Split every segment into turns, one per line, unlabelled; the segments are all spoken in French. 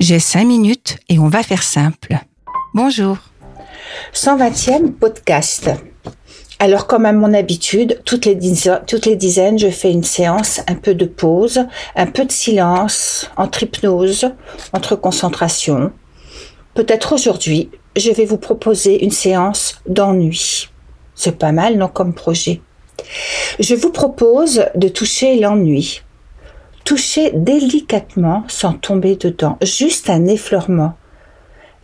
J'ai cinq minutes et on va faire simple. Bonjour.
120e podcast. Alors, comme à mon habitude, toutes les, dizaines, toutes les dizaines, je fais une séance, un peu de pause, un peu de silence, entre hypnose, entre concentration. Peut-être aujourd'hui, je vais vous proposer une séance d'ennui. C'est pas mal, non, comme projet. Je vous propose de toucher l'ennui. Touchez délicatement sans tomber dedans, juste un effleurement.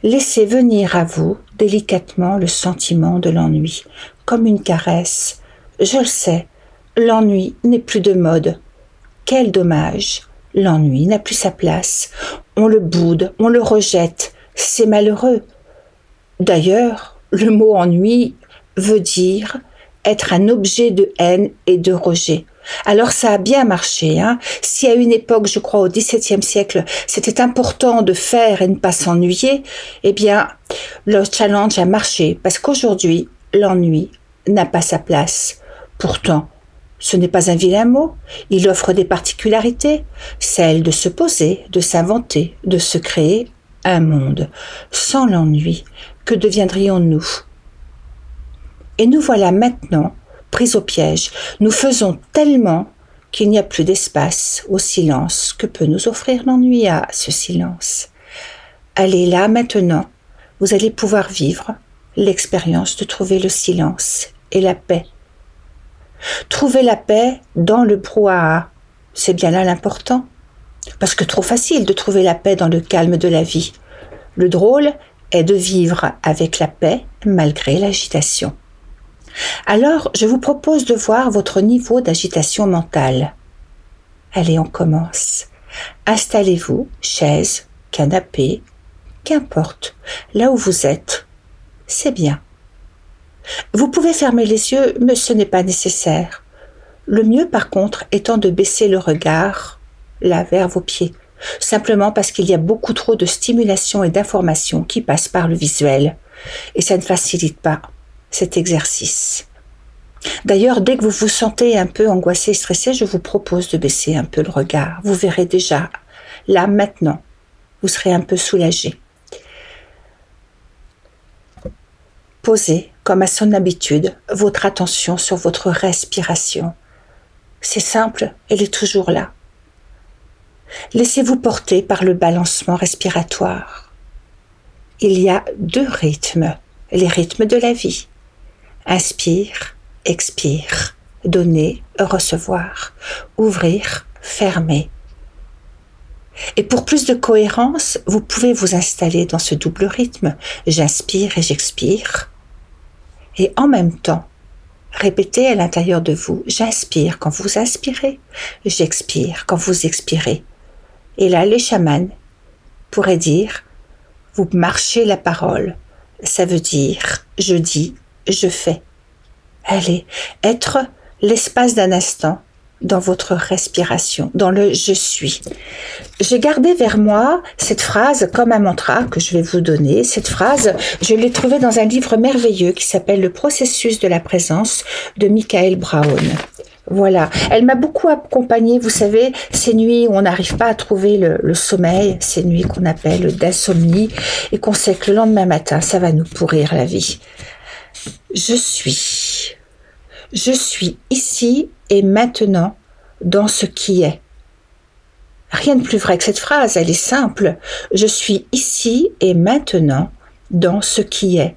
Laissez venir à vous délicatement le sentiment de l'ennui, comme une caresse. Je le sais, l'ennui n'est plus de mode. Quel dommage. L'ennui n'a plus sa place. On le boude, on le rejette. C'est malheureux. D'ailleurs, le mot ennui veut dire être un objet de haine et de rejet. Alors ça a bien marché. Hein. Si à une époque, je crois au XVIIe siècle, c'était important de faire et ne pas s'ennuyer, eh bien, le challenge a marché parce qu'aujourd'hui, l'ennui n'a pas sa place. Pourtant, ce n'est pas un vilain mot. Il offre des particularités, celle de se poser, de s'inventer, de se créer un monde. Sans l'ennui, que deviendrions-nous? Et nous voilà maintenant pris au piège. Nous faisons tellement qu'il n'y a plus d'espace au silence que peut nous offrir l'ennui à ce silence. Allez là maintenant, vous allez pouvoir vivre l'expérience de trouver le silence et la paix. Trouver la paix dans le brouhaha, c'est bien là l'important. Parce que trop facile de trouver la paix dans le calme de la vie. Le drôle est de vivre avec la paix malgré l'agitation. Alors, je vous propose de voir votre niveau d'agitation mentale. Allez, on commence. Installez-vous, chaise, canapé, qu'importe, là où vous êtes. C'est bien. Vous pouvez fermer les yeux, mais ce n'est pas nécessaire. Le mieux, par contre, étant de baisser le regard, là, vers vos pieds, simplement parce qu'il y a beaucoup trop de stimulation et d'informations qui passent par le visuel, et ça ne facilite pas cet exercice. D'ailleurs, dès que vous vous sentez un peu angoissé et stressé, je vous propose de baisser un peu le regard. Vous verrez déjà, là, maintenant, vous serez un peu soulagé. Posez, comme à son habitude, votre attention sur votre respiration. C'est simple, elle est toujours là. Laissez-vous porter par le balancement respiratoire. Il y a deux rythmes, les rythmes de la vie. Inspire, expire, donner, recevoir, ouvrir, fermer. Et pour plus de cohérence, vous pouvez vous installer dans ce double rythme. J'inspire et j'expire. Et en même temps, répétez à l'intérieur de vous, j'inspire quand vous inspirez, j'expire quand vous expirez. Et là, les chamans pourraient dire, vous marchez la parole. Ça veut dire, je dis, je fais. Allez, être l'espace d'un instant dans votre respiration, dans le je suis. J'ai gardé vers moi cette phrase comme un mantra que je vais vous donner. Cette phrase, je l'ai trouvée dans un livre merveilleux qui s'appelle Le processus de la présence de Michael Brown. Voilà, elle m'a beaucoup accompagnée, vous savez, ces nuits où on n'arrive pas à trouver le, le sommeil, ces nuits qu'on appelle d'insomnie, et qu'on sait que le lendemain matin, ça va nous pourrir la vie. Je suis. Je suis ici et maintenant dans ce qui est. Rien de plus vrai que cette phrase, elle est simple. Je suis ici et maintenant dans ce qui est.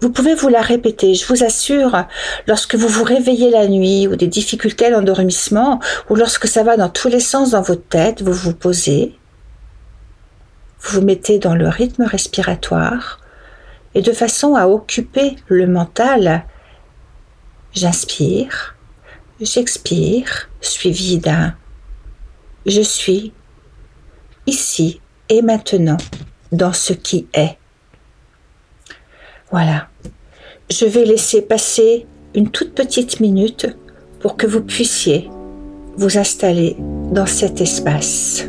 Vous pouvez vous la répéter, je vous assure, lorsque vous vous réveillez la nuit ou des difficultés à l'endormissement ou lorsque ça va dans tous les sens dans votre tête, vous vous posez, vous vous mettez dans le rythme respiratoire, et de façon à occuper le mental, j'inspire, j'expire, suivi d'un je suis ici et maintenant dans ce qui est. Voilà. Je vais laisser passer une toute petite minute pour que vous puissiez vous installer dans cet espace.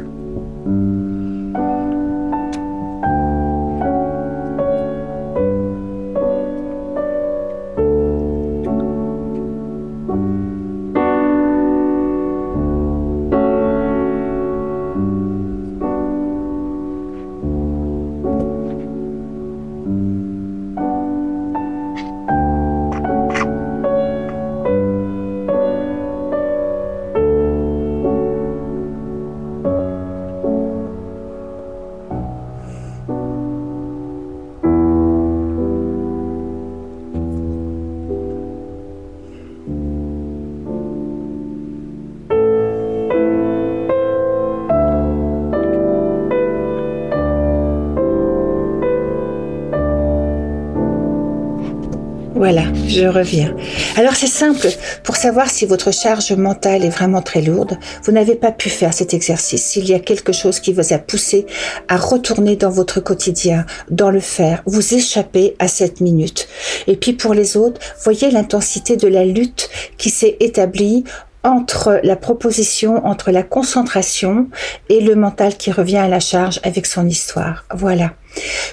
Voilà, je reviens. Alors c'est simple, pour savoir si votre charge mentale est vraiment très lourde, vous n'avez pas pu faire cet exercice. S'il y a quelque chose qui vous a poussé à retourner dans votre quotidien, dans le faire, vous échappez à cette minute. Et puis pour les autres, voyez l'intensité de la lutte qui s'est établie entre la proposition, entre la concentration et le mental qui revient à la charge avec son histoire. Voilà.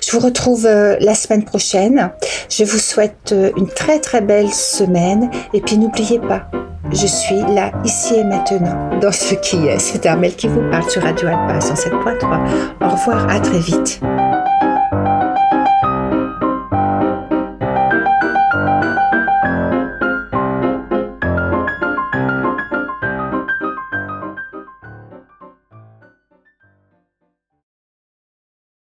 Je vous retrouve euh, la semaine prochaine. Je vous souhaite euh, une très très belle semaine et puis n'oubliez pas, je suis là, ici et maintenant, dans ce qui est. C'est Armel qui vous parle sur Radio Alpa 107.3. Au revoir, à très vite.